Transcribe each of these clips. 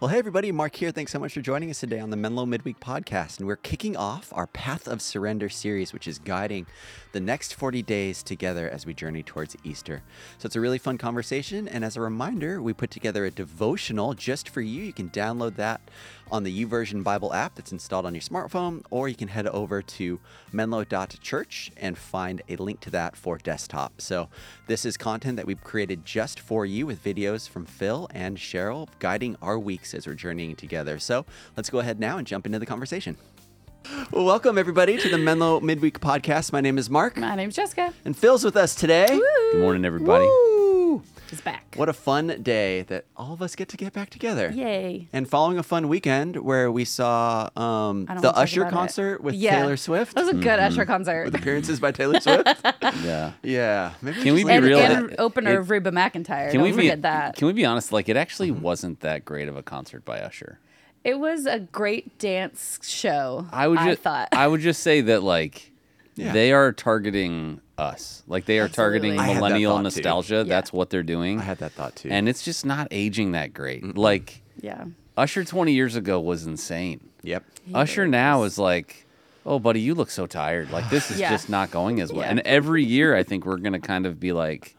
Well, hey, everybody, Mark here. Thanks so much for joining us today on the Menlo Midweek Podcast. And we're kicking off our Path of Surrender series, which is guiding the next 40 days together as we journey towards Easter. So it's a really fun conversation. And as a reminder, we put together a devotional just for you. You can download that on the YouVersion Bible app that's installed on your smartphone, or you can head over to menlo.church and find a link to that for desktop. So this is content that we've created just for you with videos from Phil and Cheryl guiding our weeks as we're journeying together. So let's go ahead now and jump into the conversation. Well, welcome everybody to the Menlo Midweek Podcast. My name is Mark, My name's Jessica. and Phil's with us today. Good morning, everybody. Woo! He's back. What a fun day that all of us get to get back together. Yay. And following a fun weekend where we saw um, the Usher about it. concert with Yeah. Taylor Swift, That was a good Usher concert. with appearances by Taylor Swift. Yeah. yeah, maybe Can we be and, leave it real? at and that. opener It- of Reba McEntire. Can Don't we be forget that. Can we be honest? Like, it actually Mm-hmm. wasn't that great of a concert by Usher. it was a great dance show. I would I just, thought. I would just say that like Yeah. they are targeting us. Like they are targeting Absolutely. I had that millennial nostalgia. Yeah. That's what they're doing. I had that thought too. and it's just not aging that great. Like yeah. Usher 20 years ago was insane. yep. Usher now is like, oh, buddy, you look so tired. Like this is Yeah. just not going as well. Yeah. And every year, I think we're gonna kind of be like,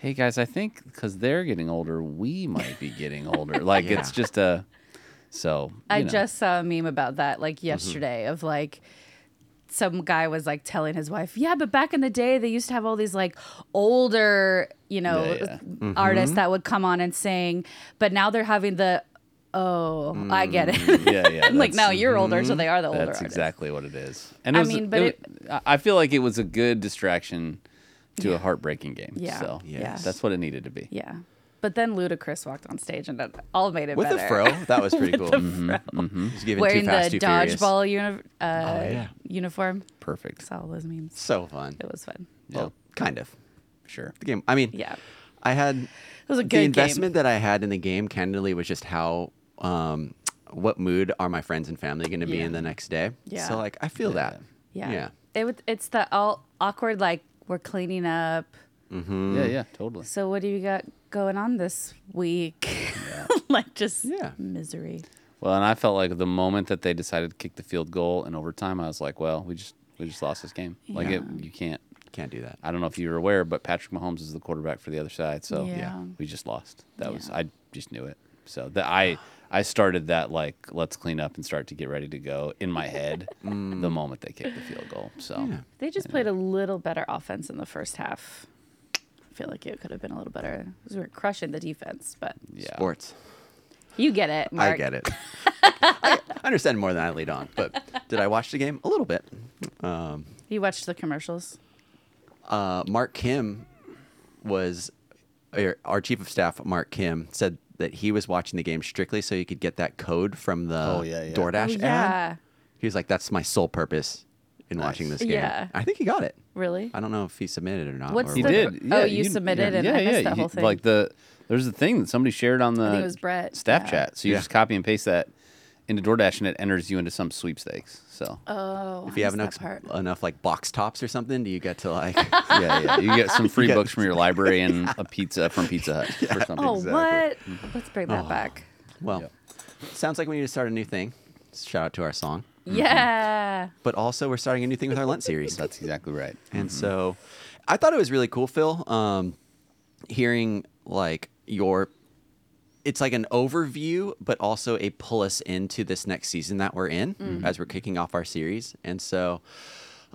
hey guys, I think because they're getting older, we might be getting older. Like it's just a. So I know. just saw a meme about that Mm-hmm. like yesterday of like some guy was like telling his wife, "Yeah, but back in the day they used to have all these like older, you know, Yeah, yeah. Mm-hmm. artists that would come on and sing, but now they're having the oh, I get it." yeah, yeah. I'm like, that's- no, you're older, so they are the older That's artists. exactly what it is. And it I was, mean, but it, I- I feel like it was a good distraction to a heartbreaking game. Yeah. So Yeah. that's what it needed to be. Yeah. But then Ludacris walked on stage and that all made it With better. the fro, that was pretty cool. Mm-hmm. He's giving Wearing too fast, the too. Oh, dodgeball uni- uh, yeah. uniform. Perfect. Saw all those memes. So fun. It was fun. Well, kind of. Sure. The game. I mean, Yeah. I had It was a good the investment game. that I had in the game. Candidly, was just how. Um, what mood are my friends and family going to be in the next day? Yeah. So like, I feel that. Yeah. Yeah. It was, it's the all awkward, like, we're cleaning up. Mm-hmm. Yeah, yeah, totally. So what do you got going on this week? like, just Yeah. misery. Well, and I felt like the moment that they decided to kick the field goal in overtime, I was like, well, we just we just lost this game. Like it, you can't. Can't do that. I don't know if you were aware, but Patrick Mahomes is the quarterback for the other side, so Yeah. we just lost. That was I just knew it. So that I I started that like let's clean up and start to get ready to go in my head the moment they kicked the field goal. So Mm. Yeah. They just played a little better offense in the first half. I feel like it could have been a little better. 'cause We were crushing the defense, but yeah, Sports. you get it, Mark. I get it. I understand more than I lead on, but did I watch the game? A little bit. Um, You watched the commercials. uh, Mark Kim was er, our chief of staff. Mark Kim said that he was watching the game strictly so he could get that code from the Oh, yeah, yeah. DoorDash Oh, ad. He was like, "That's my sole purpose in watching this game." Yeah. I think he got it. Really? I don't know if he submitted it or not. What's or he the- what. did. oh, Yeah, you submitted and I missed that you- whole thing. Like the there's a thing that somebody shared on the think it was Brett, staff yeah. chat. So you Yeah. just copy and paste that into DoorDash, and it enters you into some sweepstakes. So Oh, If you have enough part. enough like box tops or something, do you get to like? yeah, yeah, you get some free get- books from your library and a pizza from Pizza Hut or something. Oh, Exactly. what? Mm-hmm. Let's bring that Oh. back. well, Yep. sounds like we need to start a new thing. Shout out to our song, Yeah. but also we're starting a new thing with our Lent series. That's exactly right. And so I thought it was really cool, Phil, um, hearing like your it's like an overview, but also a pull us into this next season that we're in as we're kicking off our series. And so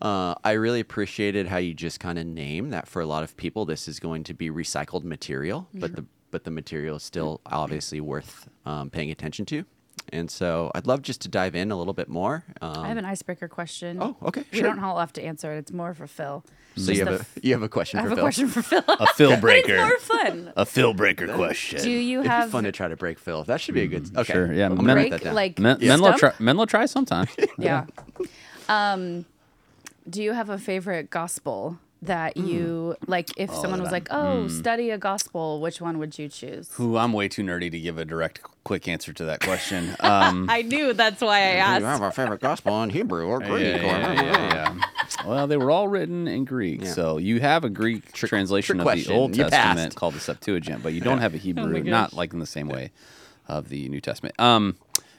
uh, I really appreciated how you just kind of name that for a lot of people, this is going to be recycled material, but the but the material is still obviously worth um, paying attention to. And so I'd love just to dive in a little bit more. Um, I have an icebreaker question. Oh, okay, We sure. don't all have to answer it. It's more for Phil. so you have a f- you have a question for Phil. I for have a question for Phil. A Phil it's breaker. more fun. A Phil breaker question. Do you It'd have be fun to try to break Phil. That should be a good. Okay, Sure, yeah, I'm Men- gonna break that down. like Men- stump? Menlo, try, Menlo try sometime. Yeah. Um, do you have a favorite gospel that Hmm. you like? If someone was like, "Oh, study a gospel," which one would you choose? Who I'm way too nerdy to give a direct, quick answer to that question. Um, I knew that's why I Do you asked. have our favorite gospel in Hebrew or Greek? yeah, or yeah, yeah, yeah. Well, they were all written in Greek, Yeah. so you have a Greek translation trick of question. the Old You Testament passed. called the Septuagint, but you don't have a Hebrew, not like in the same way. of the New Testament. Um,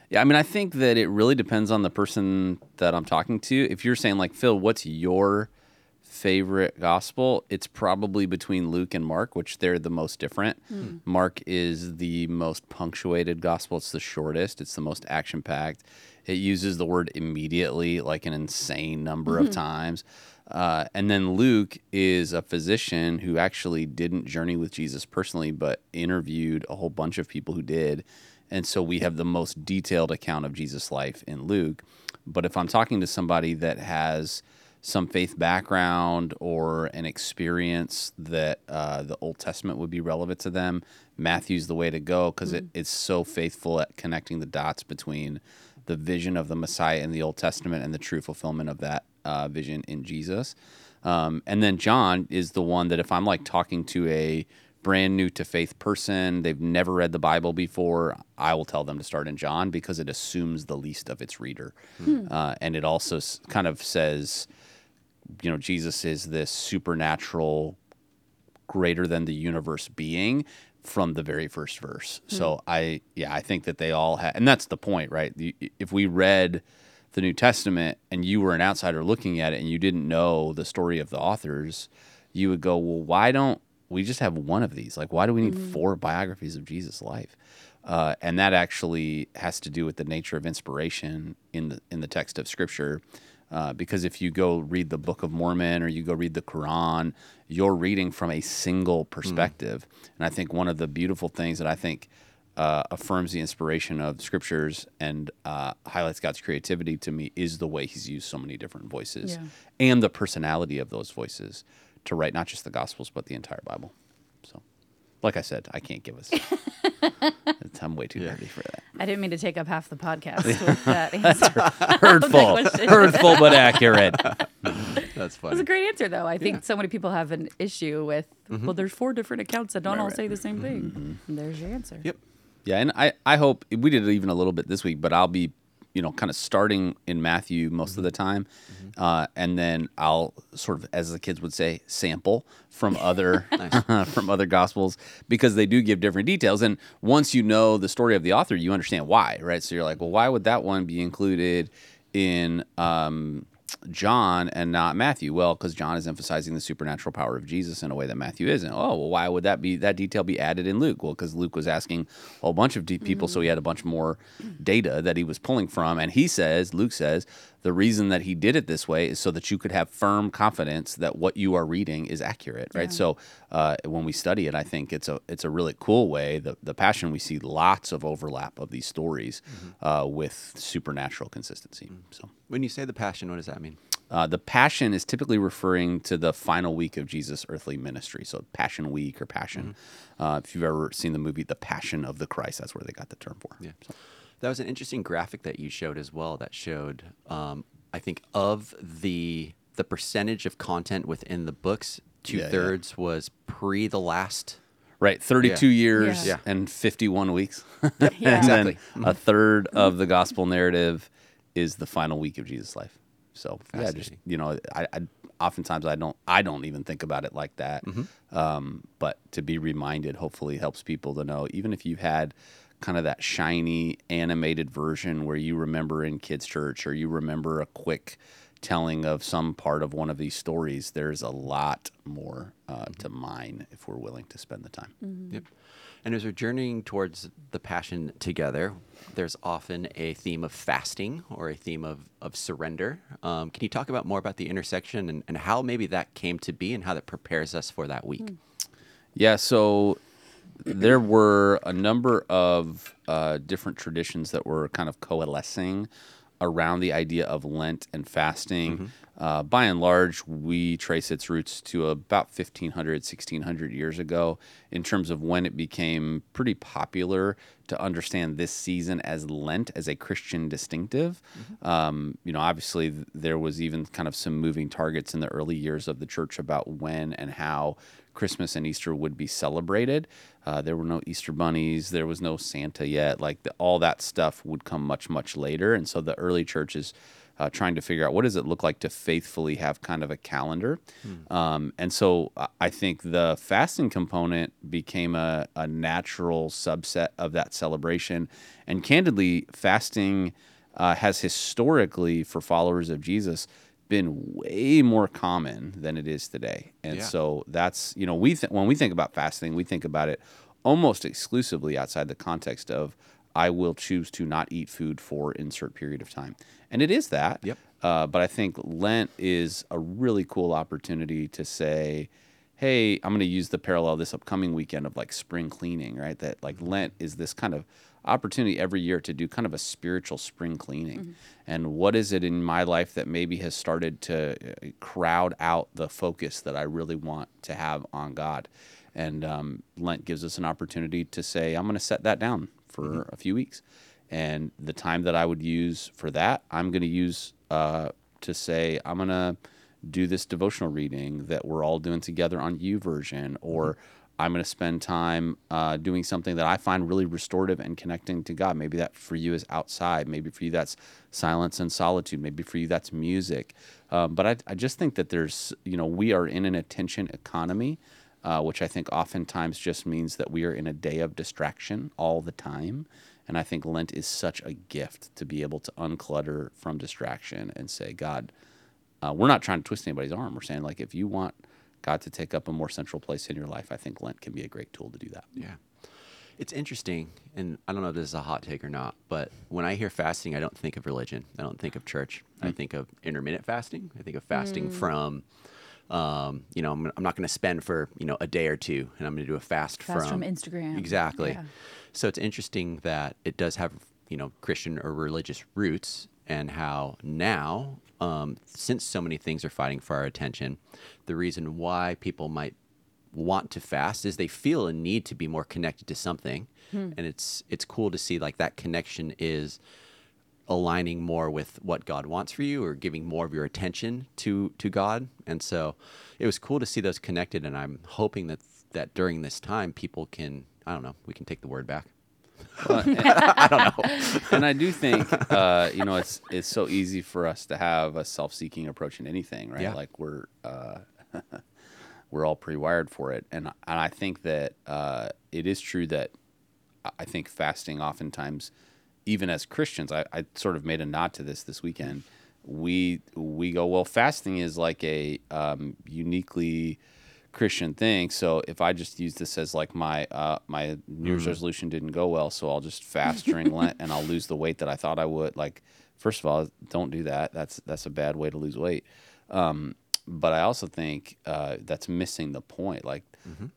yeah, I mean, I think that it really depends on the person that I'm talking to. If you're saying like Phil, what's your favorite gospel? It's probably between Luke and Mark, which they're the most different. Hmm. Hmm. Mark is the most punctuated gospel. It's the shortest. It's the most action packed. It uses the word immediately like an insane number of hmm. times. Uh, and then Luke is a physician who actually didn't journey with Jesus personally, but interviewed a whole bunch of people who did. And so we have the most detailed account of Jesus' life in Luke. But if I'm talking to somebody that has some faith background or an experience that uh, the Old Testament would be relevant to them, Matthew's the way to go because it, it's so faithful at connecting the dots between the vision of the Messiah in the Old Testament and the true fulfillment of that uh, vision in Jesus. Um, and then John is the one that if I'm like talking to a brand new to faith person, they've never read the Bible before, I will tell them to start in John because it assumes the least of its reader. Uh, and it also s- kind of says, you know, Jesus is this supernatural, greater than the universe being from the very first verse. So I, yeah, I think that they all have, and that's the point, right? The- If we read the New Testament and you were an outsider looking at it and you didn't know the story of the authors, you would go, well, why don't we just have one of these? Like, why do we need four biographies of Jesus' life? Uh, and that actually has to do with the nature of inspiration in the in the text of Scripture. Uh, because if you go read the Book of Mormon or you go read the Quran, you're reading from a single perspective. And I think one of the beautiful things that I think uh, affirms the inspiration of scriptures and uh, highlights God's creativity to me is the way He's used so many different voices Yeah. and the personality of those voices to write not just the Gospels but the entire Bible. So, like I said, I can't give us. I'm way too nerdy for that. I didn't mean to take up half the podcast with that answer. Hurtful, hurtful but accurate. That's It was a great answer, though. I think so many people have an issue with, mm-hmm. well, there's four different accounts that don't Right, all right. say the same thing. And there's your answer. Yep. Yeah, and I, I hope we did it even a little bit this week, but I'll be, you know, kind of starting in Matthew most of the time, uh, and then I'll sort of, as the kids would say, sample from other from other gospels because they do give different details. And once you know the story of the author, you understand why, right? So you're like, well, why would that one be included in um, John and not Matthew? Well, because John is emphasizing the supernatural power of Jesus in a way that Matthew isn't. Oh, well, why would that be that detail be added in Luke? Well, because Luke was asking a whole bunch of deep people, so he had a bunch more data that he was pulling from. And he says, Luke says, the reason that he did it this way is so that you could have firm confidence that what you are reading is accurate, right? So uh, when we study it, I think it's a it's a really cool way. The the passion we see lots of overlap of these stories uh, with supernatural consistency. So. When you say the passion, what does that mean? Uh, the passion is typically referring to the final week of Jesus' earthly ministry. So, Passion Week or Passion. Uh, if you've ever seen the movie The Passion of the Christ, that's where they got the term for. Yeah. That was an interesting graphic that you showed as well. That showed, um, I think, of the the percentage of content within the books, two Yeah, yeah. thirds was pre the last. Right, 32 years Yeah. and 51 weeks. Yeah. and Exactly. then a third of the gospel narrative is the final week of Jesus' life. So yeah, just you know, I, I oftentimes I don't I don't even think about it like that. Um, but to be reminded, hopefully, helps people to know even if you had kind of that shiny animated version where you remember in kids' church or you remember a quick telling of some part of one of these stories, there's a lot more uh, to mine if we're willing to spend the time. Yep. And as we're journeying towards the passion together, there's often a theme of fasting or a theme of, of surrender. Um, can you talk about more about the intersection and, and how maybe that came to be and how that prepares us for that week? Yeah, so there were a number of uh, different traditions that were kind of coalescing around the idea of Lent and fasting. Uh, by and large, we trace its roots to about 1500, 1600 years ago in terms of when it became pretty popular to understand this season as Lent as a Christian distinctive. Um, you know, obviously, there was even kind of some moving targets in the early years of the church about when and how Christmas and Easter would be celebrated. Uh, there were no Easter bunnies. There was no Santa yet. Like the, all that stuff would come much, much later. And so the early church is uh, trying to figure out what does it look like to faithfully have kind of a calendar. Um, and so I- I think the fasting component became a, a natural subset of that celebration. And candidly, fasting uh, has historically, for followers of Jesus, been way more common than it is today. And Yeah. so that's, you know, we th- when we think about fasting, we think about it almost exclusively outside the context of I will choose to not eat food for insert period of time. And it is that. Yep. Uh, but I think Lent is a really cool opportunity to say, hey, I'm going to use the parallel this upcoming weekend of like spring cleaning, right? That like Lent is this kind of opportunity every year to do kind of a spiritual spring cleaning. And what is it in my life that maybe has started to uh, crowd out the focus that I really want to have on God? And um, Lent gives us an opportunity to say, I'm going to set that down for a few weeks. And the time that I would use for that, I'm going to use uh, to say, I'm going to do this devotional reading that we're all doing together on YouVersion, or I'm going to spend time uh, doing something that I find really restorative and connecting to God. Maybe that for you is outside. Maybe for you that's silence and solitude. Maybe for you that's music. Um, but I, I just think that there's, you know, we are in an attention economy, uh, which I think oftentimes just means that we are in a day of distraction all the time. And I think Lent is such a gift to be able to unclutter from distraction and say, God, uh, we're not trying to twist anybody's arm. We're saying, like, if you want God to take up a more central place in your life, I think Lent can be a great tool to do that. Yeah. It's interesting, and I don't know if this is a hot take or not, but when I hear fasting, I don't think of religion. I don't think of church. I think of intermittent fasting. I think of fasting from, um, you know, I'm, I'm not going to spend for, you know, a day or two, and I'm going to do a fast, Fast from Instagram. Exactly. Yeah. So it's interesting that it does have, you know, Christian or religious roots, and how now, um, since so many things are fighting for our attention, the reason why people might want to fast is they feel a need to be more connected to something, and it's it's cool to see like that connection is aligning more with what God wants for you or giving more of your attention to to God. And so it was cool to see those connected and I'm hoping that that during this time people can I don't know, we can take the word back. I don't know. and I do think, uh, you know, it's it's so easy for us to have a self-seeking approach in anything, right? Yeah. Like we're uh, we're all pre-wired for it, and and I think that uh, it is true that I think fasting oftentimes, even as Christians, I, I sort of made a nod to this this weekend. We we go well. Fasting is like a um, uniquely Christian thing. So if I just use this as like my uh, my New Year's resolution didn't go well, so I'll just fast during Lent and I'll lose the weight that I thought I would. Like, first of all, don't do that. That's that's a bad way to lose weight. Um, but I also think uh, that's missing the point. Like,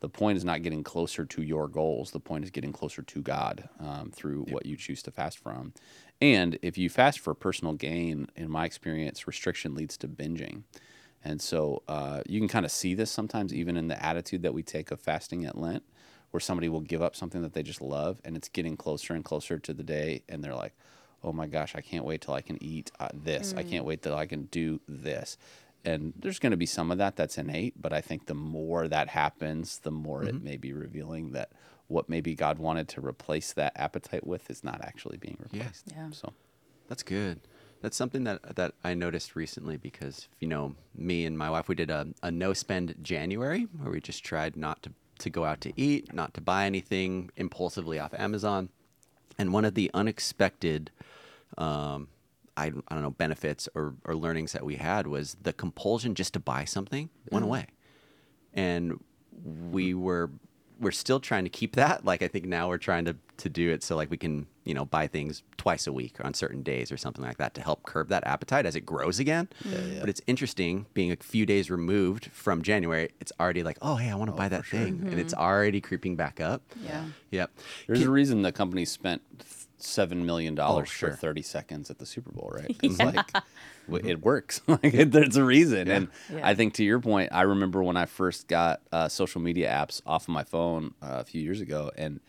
the point is not getting closer to your goals. The point is getting closer to God um, through what you choose to fast from. And if you fast for personal gain, in my experience, restriction leads to binging. And so uh, you can kind of see this sometimes, even in the attitude that we take of fasting at Lent, where somebody will give up something that they just love, and it's getting closer and closer to the day, and they're like, "Oh my gosh, I can't wait till I can eat uh, this. I can't wait till I can do this." And there's going to be some of that that's innate, but I think the more that happens, the more it may be revealing that what maybe God wanted to replace that appetite with is not actually being Yeah. replaced. Yeah. So That's good. That's something that that I noticed recently because you know me and my wife we did a, a no spend January where we just tried not to to go out to eat, not to buy anything impulsively off Amazon, and one of the unexpected, um, I, I don't know benefits or, or learnings that we had was the compulsion just to buy something went mm. away, and we mm. were we're still trying to keep that. Like I think now we're trying to to do it so like we can you know buy things twice a week on certain days or something like that to help curb that appetite as it grows again. But it's interesting being a few days removed from January. It's already like oh hey I want to oh, buy that thing and it's mm-hmm. already creeping back up. Yeah. Yep. There's a reason the company spent seven million dollars Oh, sure. for 30 seconds at the Super Bowl, right? It's like w- it works. like it, there's a reason, and Yeah. I think to your point, I remember when I first got uh, social media apps off of my phone uh, a few years ago, and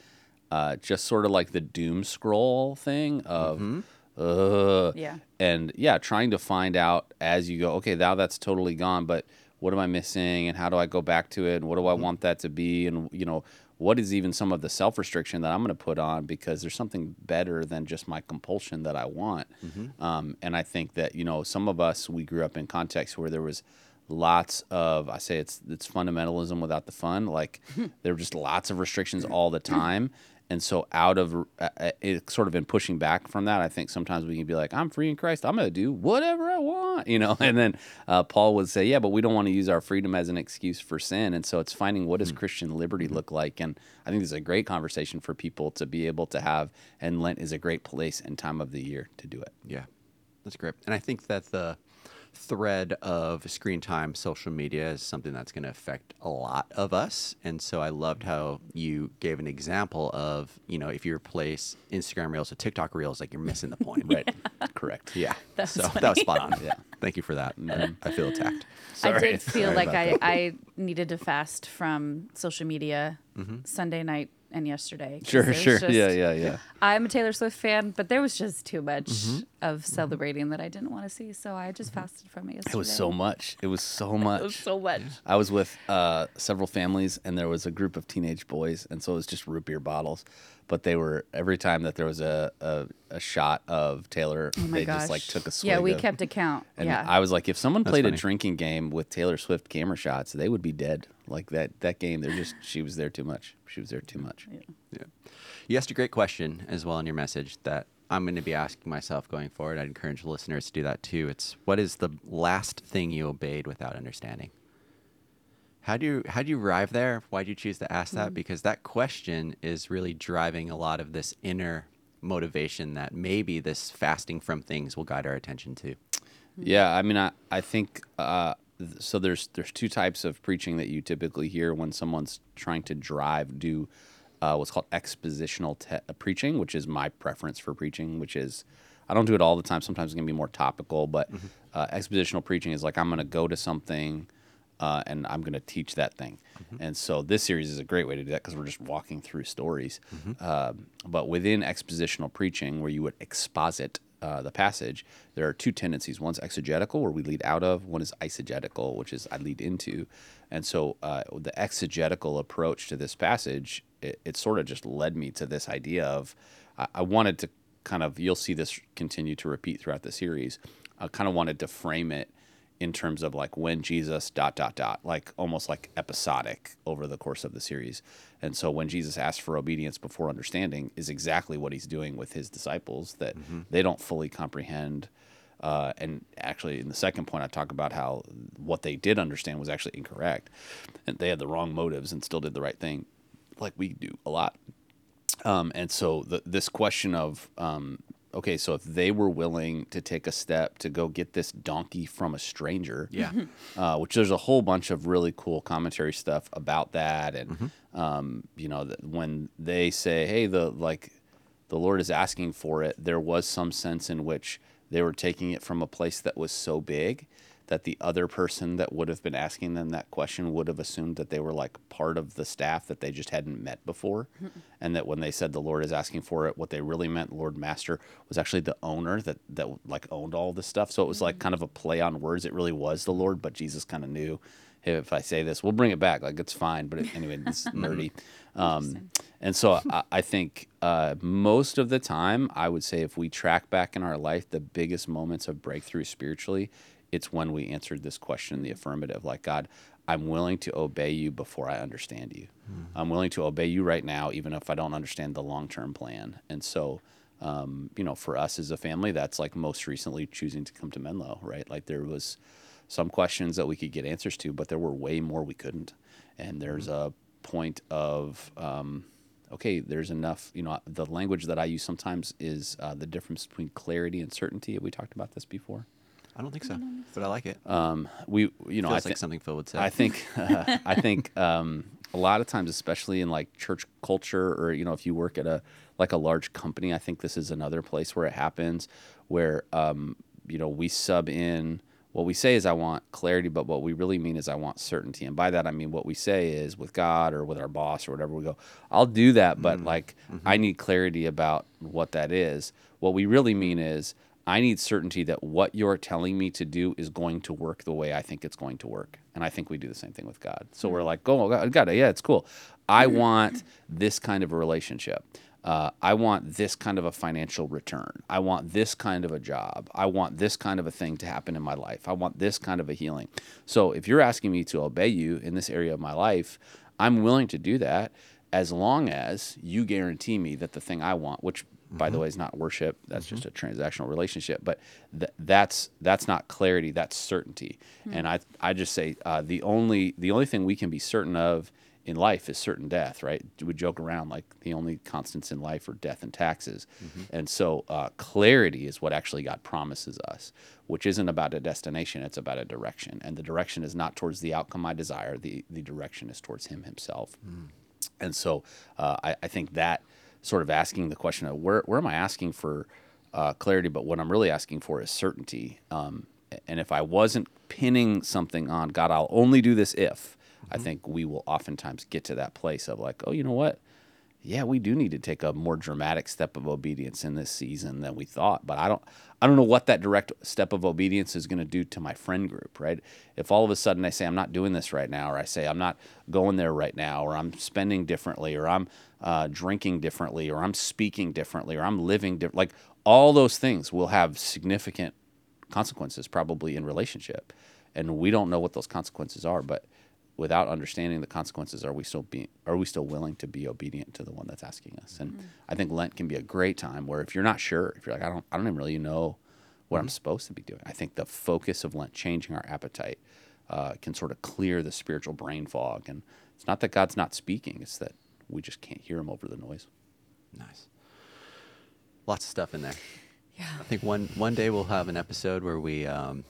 uh, just sort of like the doom scroll thing of. Uh, Yeah. and yeah, trying to find out as you go, okay, now that's totally gone, but what am I missing and how do I go back to it and what do I want that to be and you know, what is even some of the self restriction that I'm going to put on because there's something better than just my compulsion that I want. Um, and I think that you know some of us we grew up in contexts where there was lots of I say it's it's fundamentalism without the fun. Like there were just lots of restrictions all the time. And so, out of uh, uh, it, sort of in pushing back from that, I think sometimes we can be like, "I'm free in Christ. I'm going to do whatever I want," you know. And then uh, Paul would say, "Yeah, but we don't want to use our freedom as an excuse for sin." And so, it's finding what does Christian liberty look like. And I think this is a great conversation for people to be able to have. And Lent is a great place and time of the year to do it. Yeah, that's great. And I think that the thread of screen time, social media is something that's going to affect a lot of us. And so I loved how you gave an example of, you know, if you replace Instagram Reels with TikTok Reels, like you're missing the point. Right. Correct. Yeah. That's so funny. that was spot on. Yeah. Thank you for that. I feel attacked. I did feel Sorry like I, that. I needed to fast from social media mm-hmm. Sunday night and yesterday. Sure. Sure. just- yeah. Yeah. Yeah. I'm a Taylor Swift fan, but there was just too much Mm-hmm. of celebrating that I didn't want to see, so I just fasted from it yesterday. It was so much. It was so much. It was so much. I was with uh, several families, and there was a group of teenage boys, and so it was just root beer bottles. But they were every time that there was a a, a shot of Taylor, Oh my they gosh. just like took a swig. Yeah, we of- kept account. And yeah. I was like, if someone played funny. a drinking game with Taylor Swift camera shots, they would be dead. Like that that game, they're just she was there too much. She was there too much. Yeah. You asked a great question as well in your message that I'm going to be asking myself going forward. I'd encourage listeners to do that too. It's what is the last thing you obeyed without understanding? How do you how do you arrive there? Why do you choose to ask that? Because that question is really driving a lot of this inner motivation that maybe this fasting from things will guide our attention to. Yeah, I mean, I I think uh, th- so. There's there's two types of preaching that you typically hear when someone's trying to drive do uh, what's called expositional te- uh, preaching, which is my preference for preaching. Which is I don't do it all the time. Sometimes it can be more topical, but uh, expositional preaching is like I'm going to go to something. Uh, and I'm going to teach that thing. And so this series is a great way to do that because we're just walking through stories. Um, but within expositional preaching, where you would exposit uh, the passage, there are two tendencies. One's exegetical, where we lead out of. One is eisegetical, which is I lead into. And so uh, the exegetical approach to this passage, it, it sort of just led me to this idea of I, I wanted to kind of, you'll see this continue to repeat throughout the series. I kind of wanted to frame it in terms of like when Jesus dot dot dot like almost like episodic over the course of the series. And so when Jesus asks for obedience before understanding is exactly what he's doing with his disciples that they don't fully comprehend. Uh, and actually, in the second point, I talk about how what they did understand was actually incorrect, and they had the wrong motives and still did the right thing, like we do a lot. Um, and so the, this question of um, okay, so if they were willing to take a step to go get this donkey from a stranger, Yeah. uh, which there's a whole bunch of really cool commentary stuff about that, and um, you know that when they say, hey, the like the Lord is asking for it, there was some sense in which they were taking it from a place that was so big that the other person that would have been asking them that question would have assumed that they were like part of the staff that they just hadn't met before. and that when they said the Lord is asking for it, what they really meant, Lord Master, was actually the owner that, that like owned all this stuff. So it was like kind of a play on words. It really was the Lord, but Jesus kind of knew hey, if I say this, we'll bring it back. Like it's fine. But it, anyway, it's nerdy. Um, and so I, I think uh, most of the time, I would say if we track back in our life, the biggest moments of breakthrough spiritually, it's when we answered this question in the affirmative, like God, I'm willing to obey you before I understand you. I'm willing to obey you right now, even if I don't understand the long term plan. And so, um, you know, for us as a family, that's like most recently choosing to come to Menlo, right? Like there was some questions that we could get answers to, but there were way more we couldn't. And there's a point of, um, okay, there's enough, you know, the language that I use sometimes is uh, the difference between clarity and certainty. Have we talked about this before? I don't think so, but I like it. Um, we, you know, Feels I like something Phil would say. I think I think um, a lot of times, especially in like church culture, or you know, if you work at a like a large company, I think this is another place where it happens, where um, you know we sub in. What we say is I want clarity, but what we really mean is I want certainty. And by that I mean what we say is with God or with our boss or whatever we go, I'll do that, but like I need clarity about what that is. What we really mean is I need certainty that what you're telling me to do is going to work the way I think it's going to work. And I think we do the same thing with God. So we're like, oh, God, God, yeah, it's cool. I want this kind of a relationship. Uh, I want this kind of a financial return. I want this kind of a job. I want this kind of a thing to happen in my life. I want this kind of a healing. So if you're asking me to obey you in this area of my life, I'm willing to do that as long as you guarantee me that the thing I want, which by the way is not worship, that's just a transactional relationship, but th- that's that's not clarity, that's certainty. And I I just say uh, the only the only thing we can be certain of in life is certain death, right? We joke around like the only constants in life are death and taxes. And so uh, clarity is what actually God promises us, which isn't about a destination, it's about a direction. And the direction is not towards the outcome I desire, the, the direction is towards Him Himself. And so uh, I, I think that sort of asking the question of where, where am I asking for uh, clarity, but what I'm really asking for is certainty. Um, and if I wasn't pinning something on God, I'll only do this if, I think we will oftentimes get to that place of like, oh, you know what? Yeah, we do need to take a more dramatic step of obedience in this season than we thought. But I don't, I don't know what that direct step of obedience is going to do to my friend group, right? If all of a sudden I say I'm not doing this right now, or I say I'm not going there right now, or I'm spending differently, or I'm uh, drinking differently, or I'm speaking differently, or I'm living different, like all those things will have significant consequences probably in relationship, and we don't know what those consequences are, but without understanding the consequences, are we still being are we still willing to be obedient to the one that's asking us? And I think Lent can be a great time where if you're not sure, if you're like I don't I don't even really know what I'm supposed to be doing, I think the focus of Lent, changing our appetite, uh, can sort of clear the spiritual brain fog. And it's not that God's not speaking; it's that we just can't hear Him over the noise. Nice. Lots of stuff in there. Yeah. I think one one day we'll have an episode where we um,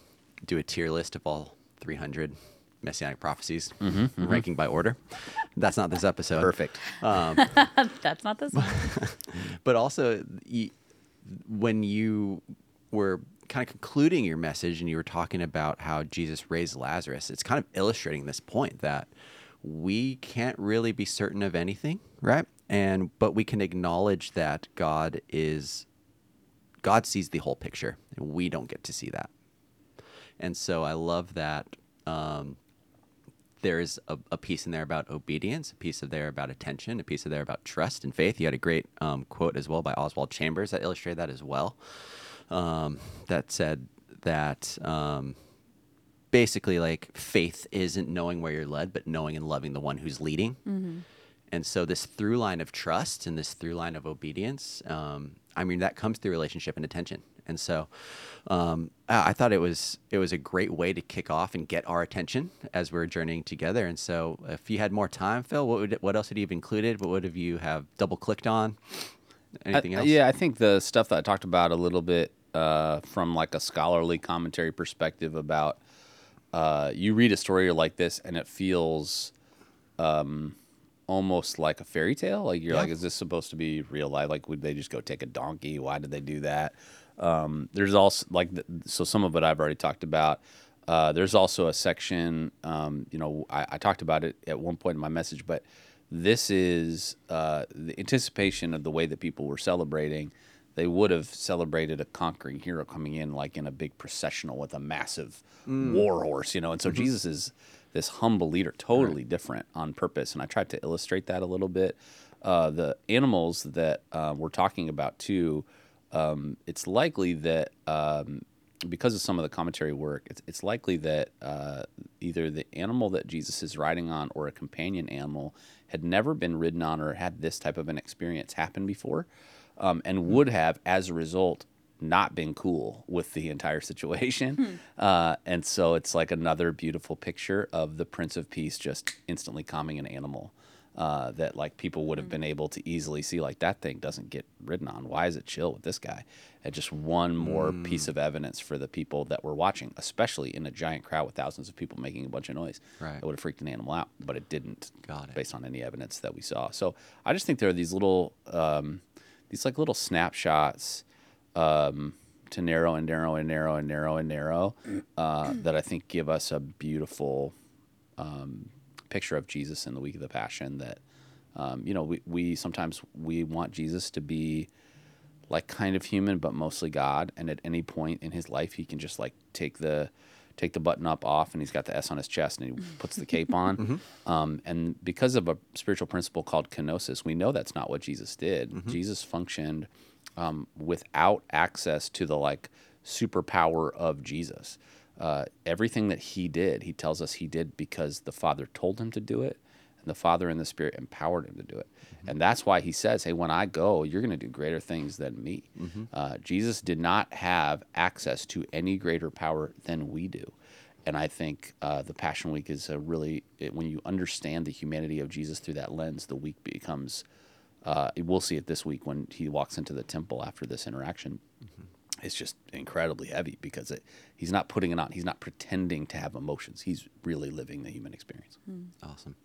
do a tier list of all 300 messianic prophecies, mm-hmm, mm-hmm. ranking by order. That's not this episode. Perfect. Um, That's not this one. But also, y- when you were kind of concluding your message and you were talking about how Jesus raised Lazarus, it's kind of illustrating this point that we can't really be certain of anything, right? And but we can acknowledge that God is God sees the whole picture, and we don't get to see that. And so I love that um, there's a, a piece in there about obedience, a piece of there about attention, a piece of there about trust and faith. You had a great um, quote as well by Oswald Chambers that illustrated that as well. Um, that said that um, basically, like faith isn't knowing where you're led, but knowing and loving the one who's leading. And so this through line of trust and this through line of obedience, um, I mean, that comes through relationship and attention. And so um, I I thought it was it was a great way to kick off and get our attention as we're journeying together. And so if you had more time, Phil, what would what else would you have included? What would have you have double clicked on? Anything I- else? Yeah, I think the stuff that I talked about a little bit uh, from like a scholarly commentary perspective about uh, you read a story like this and it feels um, almost like a fairy tale. Like you're Yeah. like, is this supposed to be real life? Like, would they just go take a donkey? Why did they do that? Um, there's also like, the, so some of it I've already talked about. Uh, there's also a section, um, you know, I, I talked about it at one point in my message, but this is uh, the anticipation of the way that people were celebrating. They would have celebrated a conquering hero coming in like in a big processional with a massive war horse, you know. And so Jesus is this humble leader, totally different on purpose. And I tried to illustrate that a little bit. Uh, the animals that uh, we're talking about too, um, it's likely that um, because of some of the commentary work, it's, it's likely that uh, either the animal that Jesus is riding on or a companion animal had never been ridden on or had this type of an experience happen before, um, and would have, as a result, not been cool with the entire situation. Uh, and so it's like another beautiful picture of the Prince of Peace just instantly calming an animal. Uh, that like people would have been able to easily see like that thing doesn't get ridden on. Why is it chill with this guy? And just one more piece of evidence for the people that were watching, especially in a giant crowd with thousands of people making a bunch of noise. Right. It would have freaked an animal out, but it didn't. Got it. Based on any evidence that we saw. So I just think there are these little, um, these like little snapshots um, to narrow and narrow and narrow and narrow and narrow uh, that I think give us a beautiful um, picture of Jesus in the week of the Passion. That um, you know we, we sometimes we want Jesus to be like kind of human, but mostly God. And at any point in his life, he can just like take the take the button up off, and he's got the S on his chest, and he puts the cape on. Um, and because of a spiritual principle called kenosis, we know that's not what Jesus did. Jesus functioned um, without access to the like superpower of Jesus. Uh, everything that he did, he tells us he did because the Father told him to do it, and the Father and the Spirit empowered him to do it. And that's why he says, Hey, when I go, you're going to do greater things than me. Uh, Jesus did not have access to any greater power than we do. And I think uh, the Passion Week is a really, it, when you understand the humanity of Jesus through that lens, the week becomes, uh, we'll see it this week when he walks into the temple after this interaction. It's just incredibly heavy because it, he's not putting it on. He's not pretending to have emotions. He's really living the human experience. Awesome.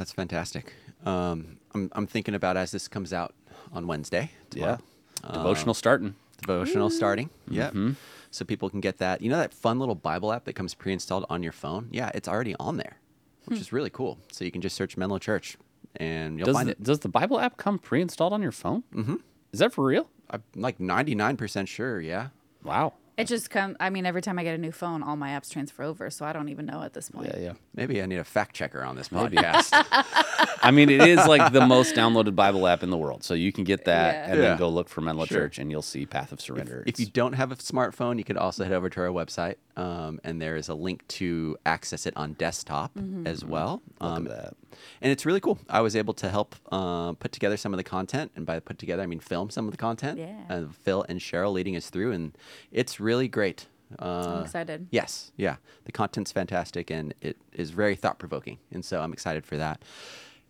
That's fantastic. Um, I'm, I'm thinking about as this comes out on Wednesday. Yeah. tomorrow, Devotional starting. devotional starting. Yep. Mm-hmm. So people can get that. You know that fun little Bible app that comes pre-installed on your phone? Yeah, it's already on there, which is really cool. So you can just search Menlo Church, and you'll Does find the, it. does the Bible app come pre-installed on your phone? Mm-hmm. Is that for real? I'm like 99% sure. Yeah. Wow. It just come. I mean, every time I get a new phone, all my apps transfer over, so I don't even know at this point. Yeah, yeah. Maybe I need a fact checker on this podcast. I mean, it is like the most downloaded Bible app in the world. So you can get that Yeah. and Yeah. then go look for Menlo Sure. Church and you'll see Path of Surrender. if you It's- don't have a smartphone, you can also head over to our website, um, and there is a link to access it on desktop as well. Look at Um, that. And it's really cool. I was able to help uh, put together some of the content, and by put together, I mean film some of the content. Yeah. Uh, Phil and Cheryl leading us through, and it's really great. Uh, I'm excited. Yes, yeah. The content's fantastic and it is very thought provoking. And so I'm excited for that.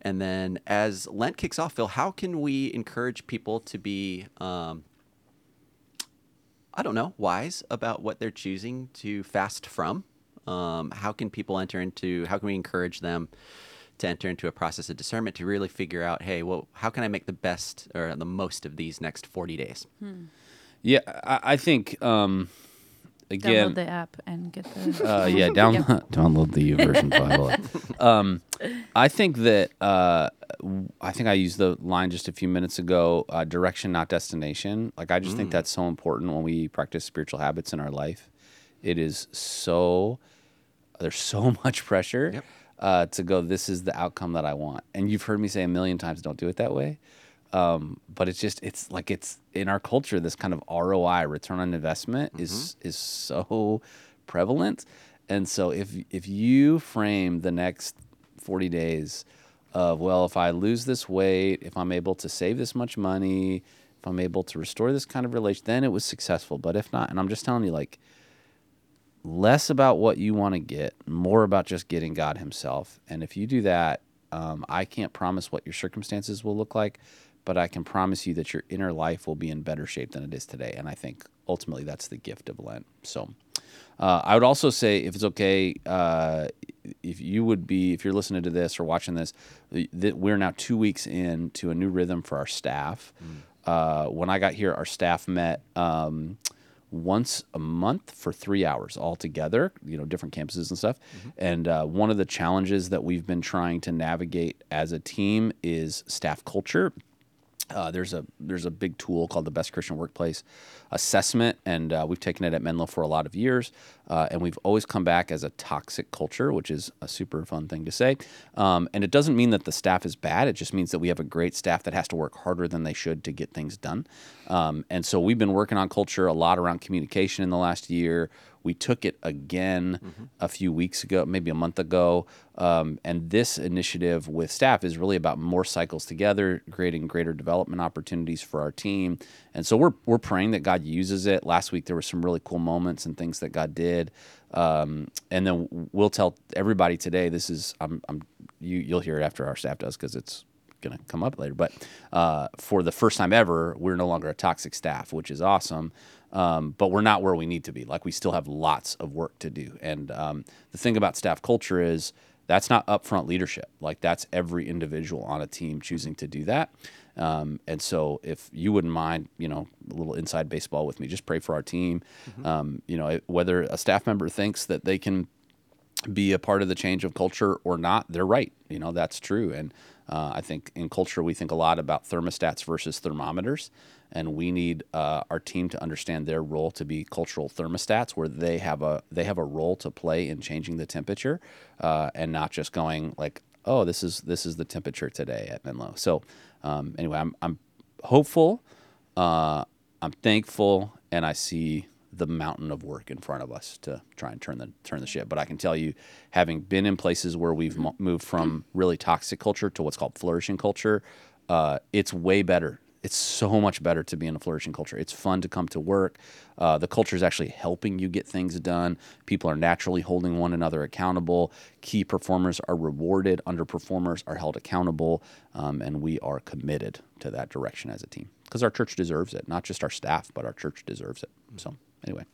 And then as Lent kicks off, Phil, how can we encourage people to be, um, I don't know, wise about what they're choosing to fast from? Um, how can people enter into, how can we encourage them to enter into a process of discernment to really figure out, hey, well, how can I make the best or the most of these next 40 days? yeah, I, I think, um, again, Download the app and get the. uh, yeah, download download the version Bible. app. Um, I think that uh, w- I think I used the line just a few minutes ago: uh, direction, not destination. Like I just think that's so important when we practice spiritual habits in our life. It is so there's so much pressure Yep. uh, to go. This is the outcome that I want, and you've heard me say a million times, "Don't do it that way." Um, but it's just it's like it's in our culture. This kind of ROI, return on investment, is is so prevalent, and so if if you frame the next forty days of well, if I lose this weight, if I'm able to save this much money, if I'm able to restore this kind of relation, then it was successful. But if not, and I'm just telling you, like less about what you want to get, more about just getting God Himself. And if you do that, um, I can't promise what your circumstances will look like, but I can promise you that your inner life will be in better shape than it is today. And I think ultimately that's the gift of Lent. So uh, I would also say, if it's okay, uh, if you would be, if you're listening to this or watching this, that we're now two weeks into a new rhythm for our staff. Uh, when I got here, our staff met. Um, once a month for three hours all together, you know, different campuses and stuff. And uh, one of the challenges that we've been trying to navigate as a team is staff culture. Uh, there's a there's a big tool called the Best Christian Workplace Assessment, and uh, we've taken it at Menlo for a lot of years, uh, and we've always come back as a toxic culture, which is a super fun thing to say. Um, and it doesn't mean that the staff is bad; it just means that we have a great staff that has to work harder than they should to get things done. Um, and so we've been working on culture a lot around communication in the last year. We took it again a few weeks ago, maybe a month ago. Um, and this initiative with staff is really about more cycles together, creating greater development opportunities for our team. And so we're, we're praying that God uses it. Last week, there were some really cool moments and things that God did. Um, and then we'll tell everybody today, this is, I'm, I'm, you, you'll hear it after our staff does because it's going to come up later. But uh, for the first time ever, we're no longer a toxic staff, which is awesome. Um, but we're not where we need to be. Like we still have lots of work to do. And um, the thing about staff culture is that's not upfront leadership. Like that's every individual on a team choosing to do that. Um, and so, if you wouldn't mind, you know, a little inside baseball with me, just pray for our team. Um, you know, whether a staff member thinks that they can be a part of the change of culture or not, they're right. You know, that's true. And Uh, I think in culture we think a lot about thermostats versus thermometers, and we need uh, our team to understand their role to be cultural thermostats, where they have a they have a role to play in changing the temperature, uh, and not just going like, oh, this is this is the temperature today at Menlo. So um, anyway, I'm I'm hopeful, uh, I'm thankful, and I see the mountain of work in front of us to try and turn the turn the ship. But I can tell you, having been in places where we've mo- moved from really toxic culture to what's called flourishing culture, uh, it's way better. It's so much better to be in a flourishing culture. It's fun to come to work. Uh, the culture is actually helping you get things done. People are naturally holding one another accountable. Key performers are rewarded. Underperformers are held accountable, um, and we are committed to that direction as a team because our church deserves it. Not just our staff, but our church deserves it. So anyway,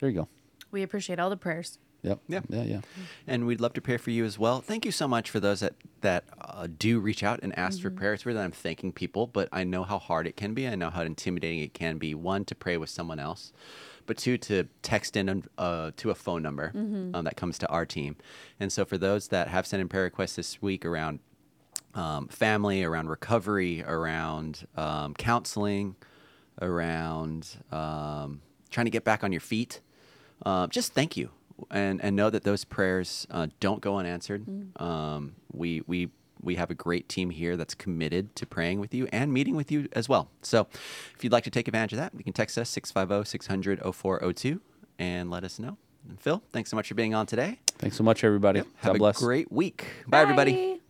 there you go. We appreciate all the prayers. Yep. Yeah. Yeah. Yeah. And we'd love to pray for you as well. Thank you so much for those that that uh, do reach out and ask for prayer. It's weird that I'm thanking people, but I know how hard it can be. I know how intimidating it can be. One to pray with someone else, but two to text in uh, to a phone number um, that comes to our team. And so for those that have sent in prayer requests this week around um, family, around recovery, around um, counseling, around um, trying to get back on your feet. Uh, just thank you, and and know that those prayers uh, don't go unanswered. Um, we we we have a great team here that's committed to praying with you and meeting with you as well. So, if you'd like to take advantage of that, you can text us 650 600 0402 and let us know. And Phil, thanks so much for being on today. Thanks so much, everybody. Have God bless. a great week. Bye everybody. Bye.